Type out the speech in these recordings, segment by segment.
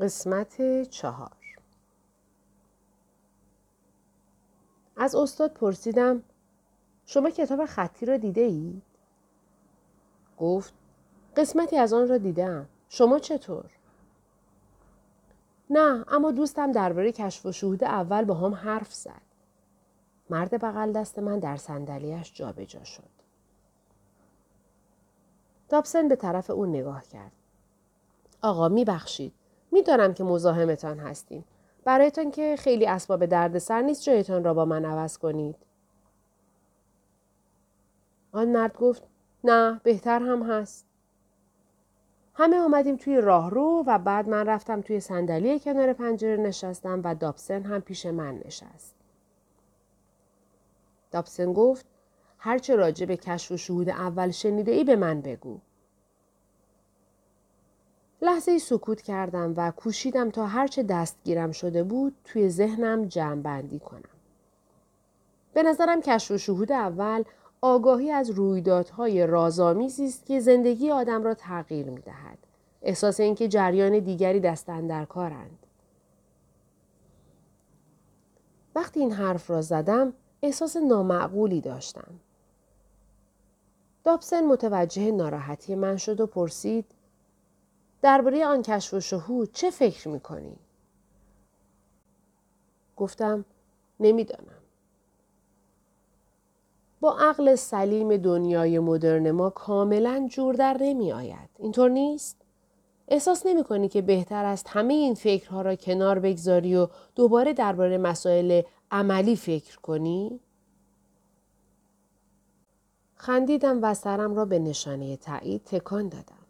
قسمت چهار از استاد پرسیدم شما کتاب خطی را دیده اید؟ گفت قسمتی از آن را دیدم. شما چطور؟ نه اما دوستم درباره کشف و شهود اول با هم حرف زد. مرد بغل دست من در صندلیاش جابجا شد. دابسن به طرف او نگاه کرد. آقا میبخشید. می‌دانم که مزاحمتان هستیم. برایتان که خیلی اسباب دردسر نیست جایتان را با من عوض کنید. آن مرد گفت نه بهتر هم هست. همه آمدیم توی راهرو و بعد من رفتم توی صندلی کنار پنجره نشستم و دابسن هم پیش من نشست. دابسن گفت هرچه راجع به کشف و شهود اول شنیده ای به من بگو. لحظه سکوت کردم و کوشیدم تا هرچه دستگیرم شده بود توی ذهنم جمع بندی کنم. به نظرم کشف و شهود اول آگاهی از رویدادهای رازآمیزی است که زندگی آدم را تغییر می دهد. احساس اینکه جریان دیگری دستن در کارند. وقتی این حرف را زدم احساس نامعقولی داشتم. دابسن متوجه ناراحتی من شد و پرسید درباره آن کشف و شهود چه فکر می کنی؟ گفتم نمی‌دانم. با عقل سلیم دنیای مدرن ما کاملا جور در نمی آید. اینطور نیست؟ احساس نمی کنی که بهتر است همه این فکرها را کنار بگذاری و دوباره درباره مسائل عملی فکر کنی؟ خندیدم و سرم را به نشانه تایید تکان دادم.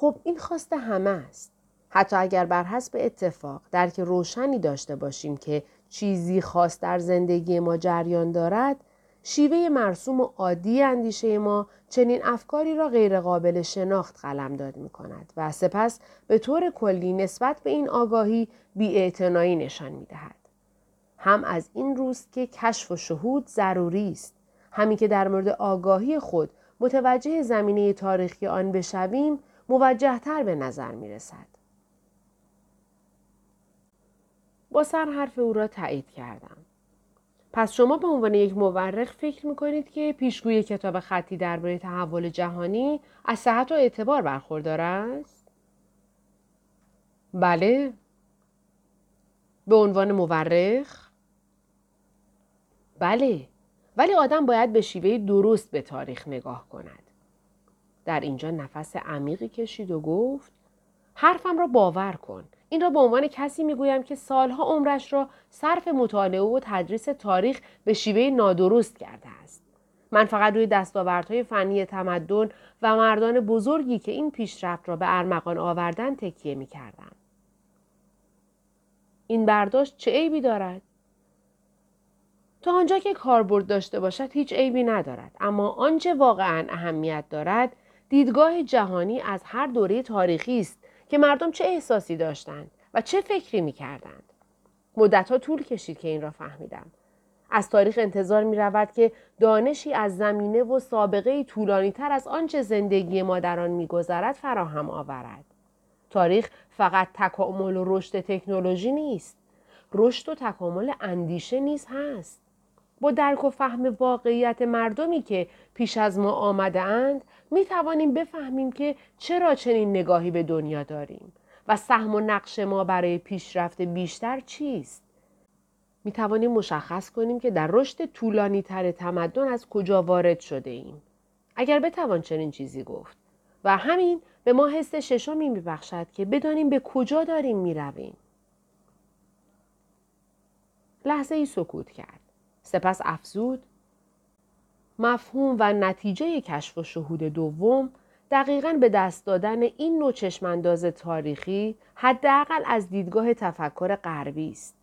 خب این خواسته همه است. حتی اگر بر حسب اتفاق درک روشنی داشته باشیم که چیزی خاص در زندگی ما جریان دارد شیوه مرسوم و عادی اندیشه ما چنین افکاری را غیرقابل شناخت قلمداد می کند و سپس به طور کلی نسبت به این آگاهی بیاعتنایی نشان می دهد. هم از این روست که کشف و شهود ضروری است. همین که در مورد آگاهی خود متوجه زمینه تاریخی آن بشویم موجهتر به نظر می رسد. با سر حرف او را تایید کردم. پس شما به عنوان یک مورخ فکر می کنید که پیشگوی کتاب خطی درباره تحول جهانی از صحت و اعتبار برخوردار است؟ بله. به عنوان مورخ؟ بله. ولی آدم باید به شیوه درست به تاریخ نگاه کند. در اینجا نفس عمیقی کشید و گفت حرفم را باور کن. این را به عنوان کسی می‌گویم که سالها عمرش را صرف مطالعه و تدریس تاریخ به شیوه نادرست کرده است. من فقط روی دستاوردهای فنی تمدن و مردان بزرگی که این پیشرفت را به ارمغان آوردن تکیه می کردم. این برداشت چه عیبی دارد؟ تا آنجا که کاربرد داشته باشد هیچ عیبی ندارد اما آنچه واقعا اهمیت دارد دیدگاه جهانی از هر دوره تاریخی است که مردم چه احساسی داشتند و چه فکری می کردند. مدت ها طول کشید که این را فهمیدم. از تاریخ انتظار می رود که دانشی از زمینه و سابقه طولانی تر از آنچه زندگی ما در آن فراهم آورد. تاریخ فقط تکامل و رشد تکنولوژی نیست. رشد و تکامل اندیشه نیز هست. با درک و فهم واقعیت مردمی که پیش از ما آمده اند می توانیم بفهمیم که چرا چنین نگاهی به دنیا داریم و سهم و نقش ما برای پیشرفت بیشتر چیست؟ می توانیم مشخص کنیم که در رشد طولانی تر تمدن از کجا وارد شده ایم. اگر بتوان چنین چیزی گفت و همین به ما حس ششمی می بخشد که بدانیم به کجا داریم می رویم. لحظه ای سکوت کرد. سپس افزود مفهوم و نتیجه کشف و شهود دوم دقیقا به دست دادن این نوع چشمانداز تاریخی حداقل از دیدگاه تفکر غربی است.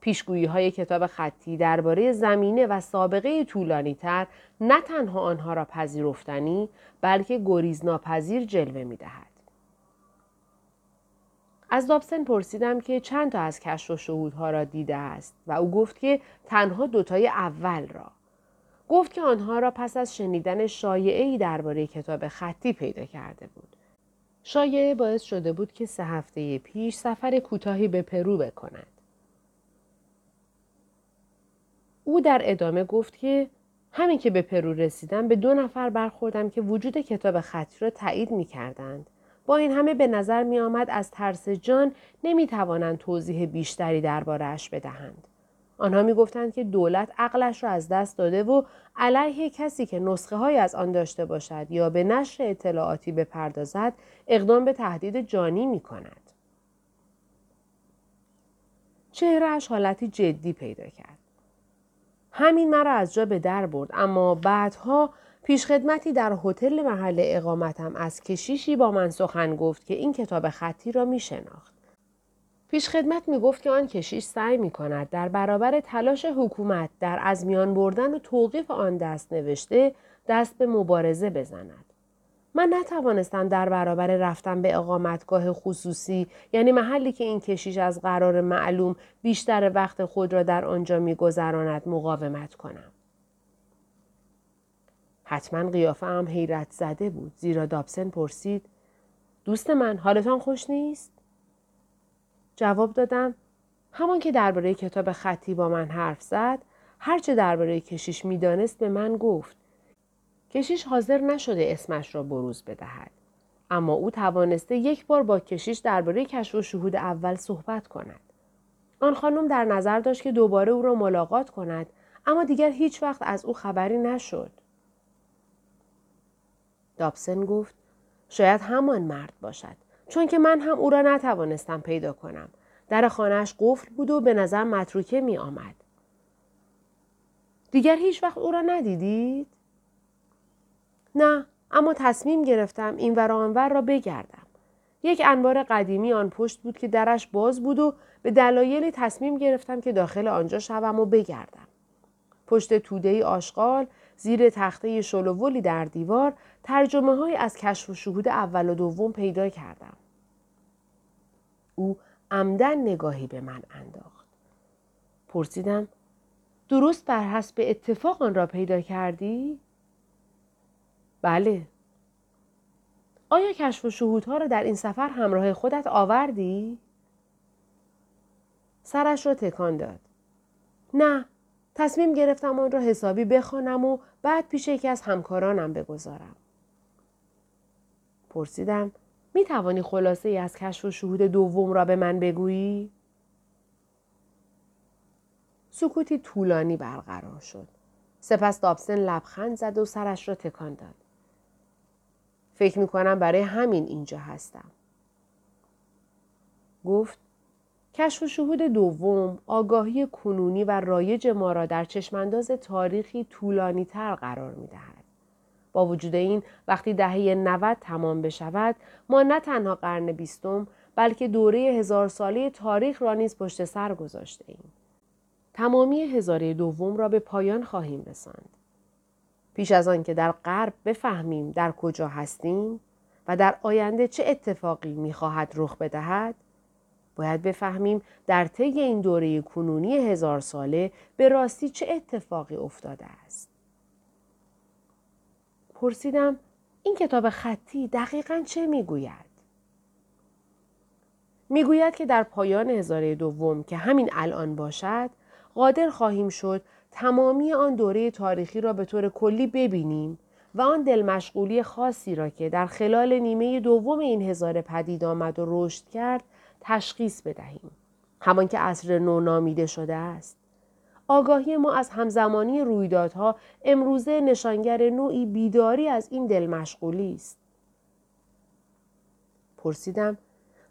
پیشگویی های کتاب خطی درباره زمینه و سابقه طولانی تر نه تنها آنها را پذیرفتنی بلکه گریزناپذیر جلوه می دهد. از دابسن پرسیدم که چند تا از کشف و شهودها را دیده است و او گفت که تنها دوتای اول را. گفت که آنها را پس از شنیدن شایعی درباره کتاب خطی پیدا کرده بود. شایعه باعث شده بود که سه هفته پیش سفر کوتاهی به پرو بکند. او در ادامه گفت که همین که به پرو رسیدم به دو نفر برخوردم که وجود کتاب خطی را تایید می کردند. با این همه به نظر می آمد از ترس جان نمی توانند توضیح بیشتری دربارهش بدهند. آنها می گفتند که دولت عقلش را از دست داده و علیه کسی که نسخه های از آن داشته باشد یا به نشر اطلاعاتی بپردازد اقدام به تهدید جانی می کند. چهرهش حالتی جدی پیدا کرد. همین مرا از جا به در برد اما بعدها پیشخدمتی در هتل محل اقامتم از کشیشی با من سخن گفت که این کتاب خطی را می شناخت. پیشخدمت می گفت که آن کشیش سعی می کند در برابر تلاش حکومت در از میان بردن و توقیف آن دست نوشته دست به مبارزه بزند. من نتوانستم در برابر رفتن به اقامتگاه خصوصی یعنی محلی که این کشیش از قرار معلوم بیشتر وقت خود را در آنجا میگذراند مقاومت کنم حتما قیافه هم حیرت زده بود زیرا دابسن پرسید دوست من حالتان خوش نیست جواب دادم همان که درباره کتاب خطی با من حرف زد هرچه درباره کشیش می‌دانست به من گفت کشیش حاضر نشده اسمش را بروز بدهد. اما او توانسته یک بار با کشیش درباره کشف و شهود اول صحبت کند. آن خانم در نظر داشت که دوباره او را ملاقات کند اما دیگر هیچ وقت از او خبری نشد. دابسن گفت شاید همان مرد باشد چون که من هم او را نتوانستم پیدا کنم. در خانهش قفل بود و به نظر متروکه می آمد. دیگر هیچ وقت او را ندیدید؟ نه اما تصمیم گرفتم این ور آنور را بگردم. یک انبار قدیمی آن پشت بود که درش باز بود و به دلایلی تصمیم گرفتم که داخل آنجا شوم و بگردم. پشت توده آشغال زیر تخته شلوولی در دیوار ترجمه های از کشف و شهود اول و دوم پیدا کردم. او عمدن نگاهی به من انداخت. پرسیدم درست بر حسب اتفاق آن را پیدا کردی؟ بله. آیا کشف و شهودها را در این سفر همراه خودت آوردی؟ سرش را تکان داد. نه، تصمیم گرفتم آن را حسابی بخوانم و بعد پیش یکی از همکارانم بگذارم. پرسیدم می توانی خلاصه ای از کشف و شهود دوم را به من بگویی؟ سکوتی طولانی برقرار شد. سپس دابسن لبخند زد و سرش را تکان داد. فکر می کنم برای همین اینجا هستم. گفت کشف و شهود دوم آگاهی کنونی و رایج ما را در چشمانداز تاریخی طولانی تر قرار می دهد. با وجود این وقتی دهه 90 تمام بشود ما نه تنها قرن بیستم بلکه دوره هزار ساله تاریخ را نیز پشت سر گذاشته ایم. تمامی هزاره دوم را به پایان خواهیم رساند. پیش از آن که در غرب بفهمیم در کجا هستیم و در آینده چه اتفاقی می‌خواهد رخ بدهد باید بفهمیم در طی این دوره کنونی هزار ساله به راستی چه اتفاقی افتاده است. پرسیدم این کتاب خطی دقیقا چه می‌گوید؟ می‌گوید که در پایان هزاره دوم که همین الان باشد قادر خواهیم شد تمامی آن دوره تاریخی را به طور کلی ببینیم و آن دلمشغولی خاصی را که در خلال نیمه دوم این هزار پدید آمد و رشد کرد تشخیص بدهیم. همان که عصر نو نامیده شده است. آگاهی ما از همزمانی رویدادها امروزه نشانگر نوعی بیداری از این دلمشغولی است. پرسیدم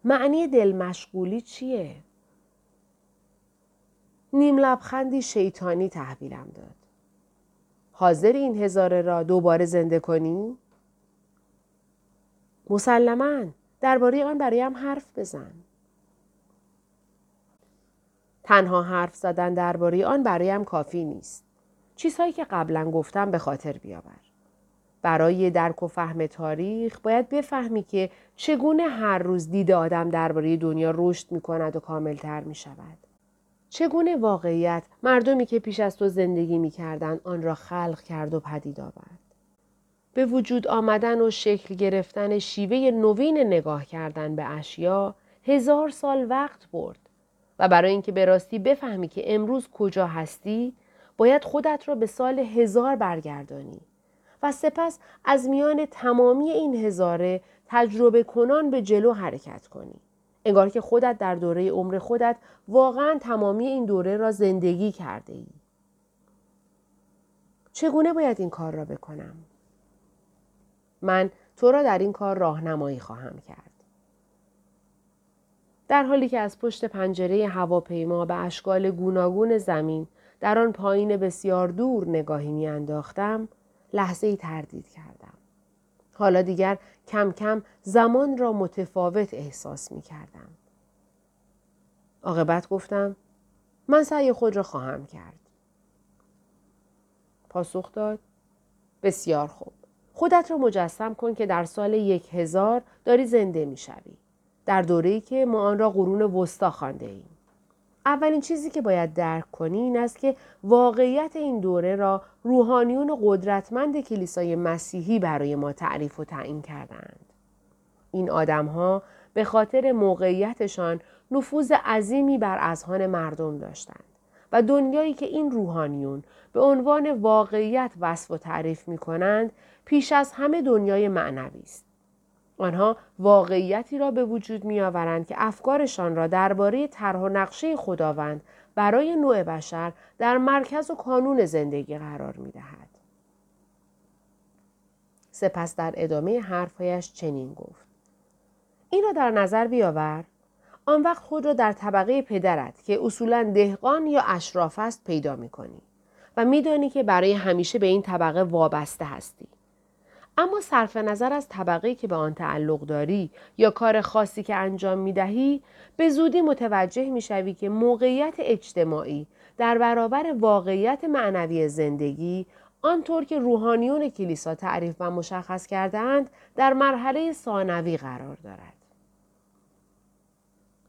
معنی دلمشغولی چیه؟ نیم لبخندی شیطانی تحویلم داد. حاضر این هزاره را دوباره زنده کنی؟ مسلما درباره آن برایم حرف بزن. تنها حرف زدن درباره آن برایم کافی نیست. چیزهایی که قبلا گفتم به خاطر بیاور. برای درک و فهم تاریخ باید بفهمی که چگونه هر روز دید آدم درباره دنیا رشد می کند و کاملتر می شود. چگونه واقعیت مردمی که پیش از تو زندگی می کردن آن را خلق کرد و پدید آورد. به وجود آمدن و شکل گرفتن شیوه نوین نگاه کردن به اشیا هزار سال وقت برد و برای اینکه به راستی بفهمی که امروز کجا هستی باید خودت را به سال هزار برگردانی و سپس از میان تمامی این هزاره تجربه کنان به جلو حرکت کنی. انگار که خودت در دوره عمر خودت واقعا تمامی این دوره را زندگی کرده ای. چگونه باید این کار را بکنم؟ من تو را در این کار راهنمایی خواهم کرد. در حالی که از پشت پنجره هواپیما به اشکال گوناگون زمین در آن پایین بسیار دور نگاهی میانداختم لحظه ای تردید کردم. حالا دیگر کم کم زمان را متفاوت احساس می کردم. عاقبت گفتم من سعی خود را خواهم کرد. پاسخ داد بسیار خوب. خودت را مجسم کن که در سال یک هزار داری زنده می شوی. در دوره‌ای که ما آن را قرون وسطا خوانده ایم. اولین چیزی که باید درک کنی این است که واقعیت این دوره را روحانیون قدرتمند کلیسای مسیحی برای ما تعریف و تعیین کردند. این آدمها به خاطر موقعیتشان نفوذ عظیمی بر اذهان مردم داشتند و دنیایی که این روحانیون به عنوان واقعیت وصف و تعریف می کنند پیش از همه دنیای معنوی است. آنها واقعیتی را به وجود می آورند که افکارشان را درباره طرح و نقشه خداوند برای نوع بشر در مرکز و کانون زندگی قرار می دهد. سپس در ادامه حرفهایش چنین گفت. این را در نظر بیاور آن وقت خود را در طبقه پدرت که اصولا دهقان یا اشراف است پیدا می کنی و میدانی که برای همیشه به این طبقه وابسته هستی. اما صرف نظر از طبقه که به آن تعلق داری یا کار خاصی که انجام می دهی به زودی متوجه می شوی که موقعیت اجتماعی در برابر واقعیت معنوی زندگی آنطور که روحانیون کلیسا تعریف و مشخص کردهاند در مرحله ثانوی قرار دارد.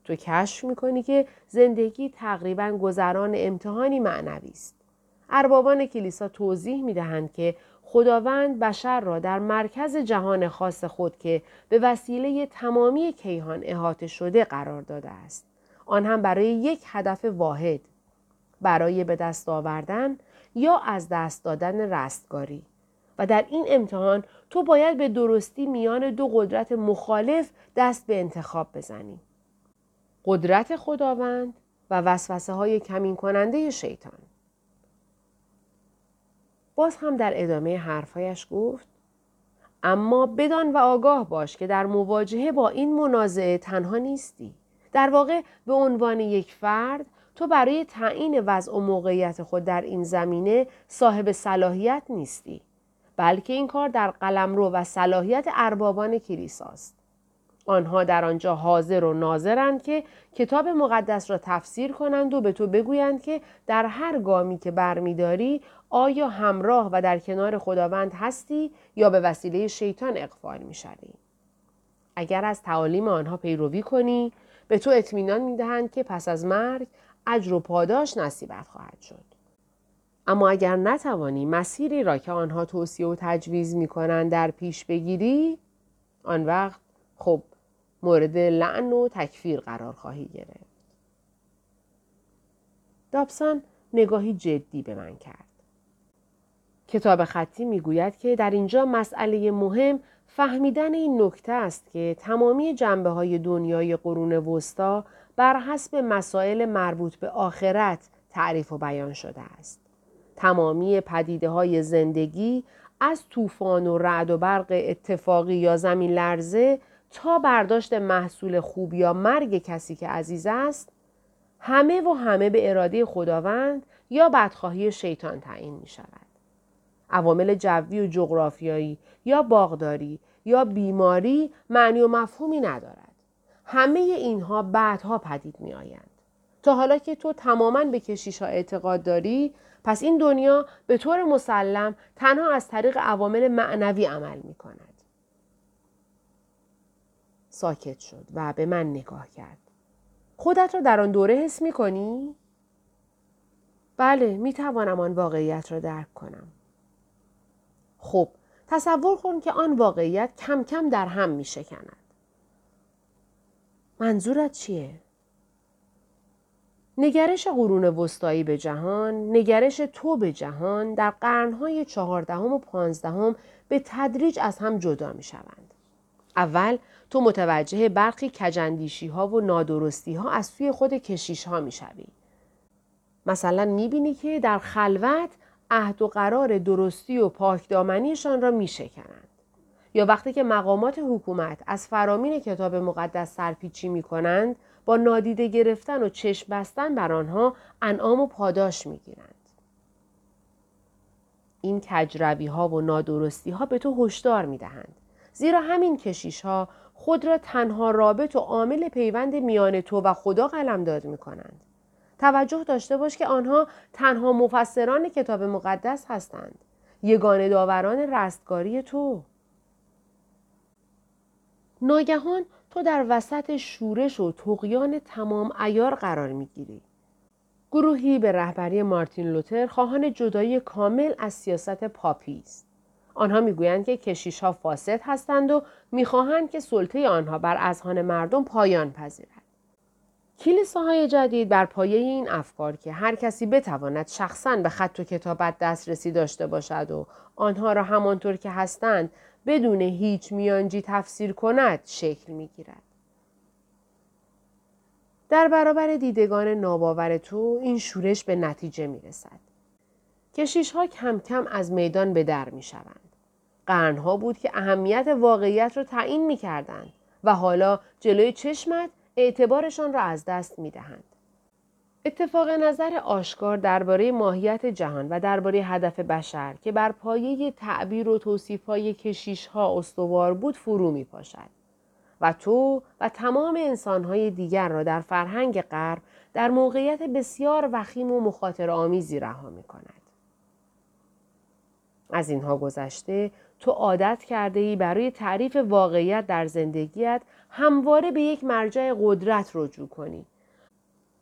تو کشف می‌کنی که زندگی تقریبا گذران امتحانی معنوی است. اربابان کلیسا توضیح می دهند که خداوند بشر را در مرکز جهان خاص خود که به وسیله تمامی کیهان احاطه شده قرار داده است. آن هم برای یک هدف واحد برای به دست آوردن یا از دست دادن رستگاری و در این امتحان تو باید به درستی میان دو قدرت مخالف دست به انتخاب بزنی. قدرت خداوند و وسوسه های کمین کننده شیطان. باز هم در ادامه حرفهایش گفت اما بدان و آگاه باش که در مواجهه با این منازعه تنها نیستی. در واقع به عنوان یک فرد تو برای تعیین وضع و موقعیت خود در این زمینه صاحب صلاحیت نیستی. بلکه این کار در قلمرو و صلاحیت اربابان کلیساست. آنها در آنجا حاضر و ناظرند که کتاب مقدس را تفسیر کنند و به تو بگویند که در هر گامی که برمیداری آیا همراه و در کنار خداوند هستی یا به وسیله شیطان اقفال می‌شوی اگر از تعالیم آنها پیروی کنی به تو اطمینان می‌دهند که پس از مرگ اجر و پاداش نصیبت خواهد شد اما اگر نتوانی مسیری را که آنها توصیه و تجویز می کنند در پیش بگیری آن وقت خب مورد لعن و تکفیر قرار خواهی گرفت. دابسان نگاهی جدی به من کرد. کتاب خطی می‌گوید که در اینجا مسئله مهم فهمیدن این نکته است که تمامی جنبه های دنیای قرون وسطا بر حسب مسائل مربوط به آخرت تعریف و بیان شده است. تمامی پدیده های زندگی از طوفان و رعد و برق اتفاقی یا زمین لرزه تا برداشت محصول خوب یا مرگ کسی که عزیز است همه و همه به اراده خداوند یا بدخواهی شیطان تعیین می شود. عوامل جوی و جغرافیایی یا باغداری یا بیماری معنی و مفهومی ندارد. همه اینها بعدها پدید می آیند. تا حالا که تو تماما به کشیش ها اعتقاد داری پس این دنیا به طور مسلم تنها از طریق عوامل معنوی عمل می کند. ساکت شد و به من نگاه کرد. خودت را در آن دوره حس می کنی؟ بله می توانم آن واقعیت را درک کنم. خب تصور کن که آن واقعیت کم کم در هم می شکند. منظورت چیه؟ نگرش قرون وسطایی به جهان، نگرش تو به جهان در قرنهای چهاردهم و پانزدهم به تدریج از هم جدا می شوند. اول تو متوجه برخی کجندیشی ها و نادرستی ها از سوی خود کشیش ها می شوی. مثلا می بینی که در خلوت عهد و قرار درستی و پاکدامنیشان را می شکنند. یا وقتی که مقامات حکومت از فرامین کتاب مقدس سرپیچی می کنند با نادیده گرفتن و چشم بستن بر آنها انعام و پاداش می گیرند. این کجروی ها و نادرستی ها به تو هشدار می دهند. زیرا همین کشیش ها خود را تنها رابط و عامل پیوند میان تو و خدا قلمداد می کنند. توجه داشته باش که آنها تنها مفسران کتاب مقدس هستند. یگانه داوران رستگاری تو. ناگهان تو در وسط شورش و تقیان تمام ایار قرار می‌گیری. گروهی به رهبری مارتین لوتر خواهان جدایی کامل از سیاست پاپی است. آنها می‌گویند که کشیش ها فاسد هستند و می‌خواهند که سلطه آنها بر اذهان مردم پایان پذیرد. کلیساهای جدید بر پایه این افکار که هر کسی بتواند شخصا به خط و کتابت دسترسی داشته باشد و آنها را همانطور که هستند بدون هیچ میانجی تفسیر کند شکل می گیرد. در برابر دیدگان ناباور تو این شورش به نتیجه می رسد. کشیش ها کم کم از میدان به در می شوند. قرنها بود که اهمیت واقعیت را تعیین می کردند و حالا جلوی چشمت اعتبارشان را از دست می دهند. اتفاق نظر آشکار درباره ماهیت جهان و درباره هدف بشر که بر پایه تعبیر و توصیف های کشیش ها استوار بود فرو می پاشد. و تو و تمام انسانهای دیگر را در فرهنگ غرب در موقعیت بسیار وخیم و مخاطر آمیزی رها می کند. از اینها گذشته تو عادت کرده ای برای تعریف واقعیت در زندگیت همواره به یک مرجع قدرت رجوع کنی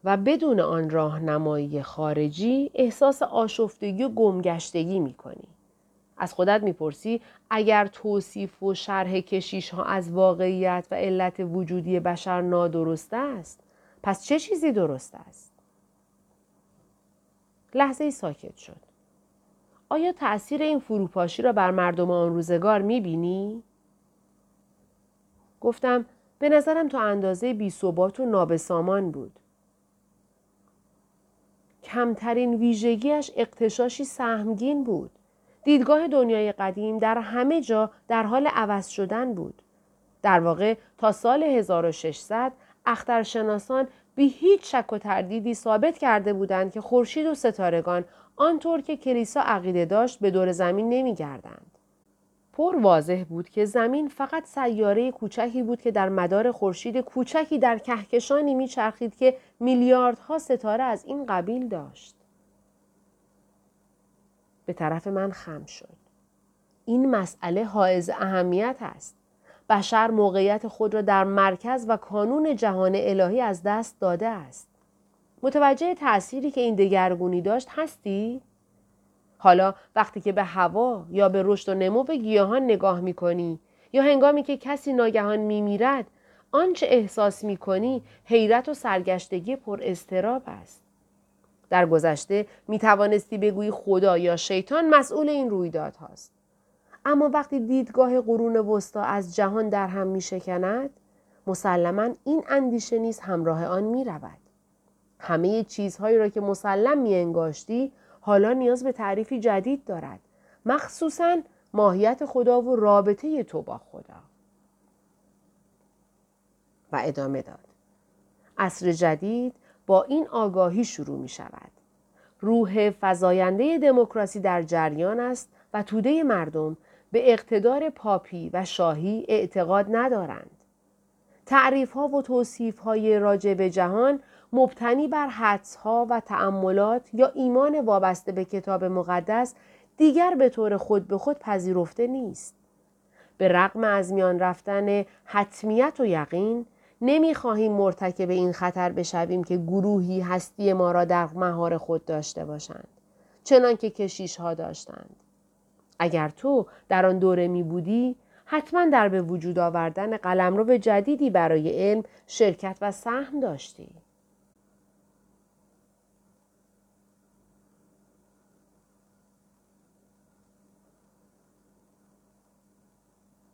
و بدون آن راهنمایی خارجی احساس آشفتگی و گمگشتگی می کنی. از خودت می‌پرسی اگر توصیف و شرح کشیش ها از واقعیت و علت وجودی بشر نادرست است پس چه چیزی درست است؟ لحظه ای ساکت شد. آیا تأثیر این فروپاشی را بر مردم آن روزگار می بینی؟ گفتم به نظرم تا اندازه بی و نابسامان بود. کمترین ویژگیش اقتشاشی سهمگین بود. دیدگاه دنیای قدیم در همه جا در حال عوض شدن بود. در واقع تا سال 1600 اخترشناسان بی هیچ شک و تردیدی ثابت کرده بودند که خورشید و ستارگان آنطور که کلیسا عقیده داشت به دور زمین نمیگردند. پر واضح بود که زمین فقط سیاره کوچکی بود که در مدار خورشید کوچکی در کهکشانی میچرخید که میلیاردها ستاره از این قبیل داشت. به طرف من خم شد. این مسئله حائز اهمیت است. بشر موقعیت خود را در مرکز و کانون جهان الهی از دست داده است. متوجه تأثیری که این دگرگونی داشت هستی؟ حالا وقتی که به هوا یا به رشد و نمو گیاهان نگاه می کنی یا هنگامی که کسی ناگهان می میرد آنچه احساس می کنی حیرت و سرگشتگی پر استراب است. در گذشته می توانستی بگویی خدا یا شیطان مسئول این رویداد هاست. اما وقتی دیدگاه قرون وسطا از جهان در هم می شکند مسلما این اندیشه نیز همراه آن می رود. همه چیزهایی را که مسلم می انگاشتی حالا نیاز به تعریفی جدید دارد. مخصوصا ماهیت خدا و رابطه تو با خدا. و ادامه داد. عصر جدید با این آگاهی شروع می شود. روح فزاینده دموکراسی در جریان است و توده مردم به اقتدار پاپی و شاهی اعتقاد ندارند. تعریف ها و توصیف های راجع به جهان مبتنی بر حدس ها و تأملات یا ایمان وابسته به کتاب مقدس دیگر به طور خود به خود پذیرفته نیست. به رغم از میان رفتن حتمیت و یقین نمی‌خواهیم مرتکب این خطر بشویم که گروهی هستی ما را در مهار خود داشته باشند چنان که کشیش ها داشتند اگر تو در آن دوره می بودی حتما در به وجود آوردن قلمرو جدیدی برای علم شرکت و سهم داشتی.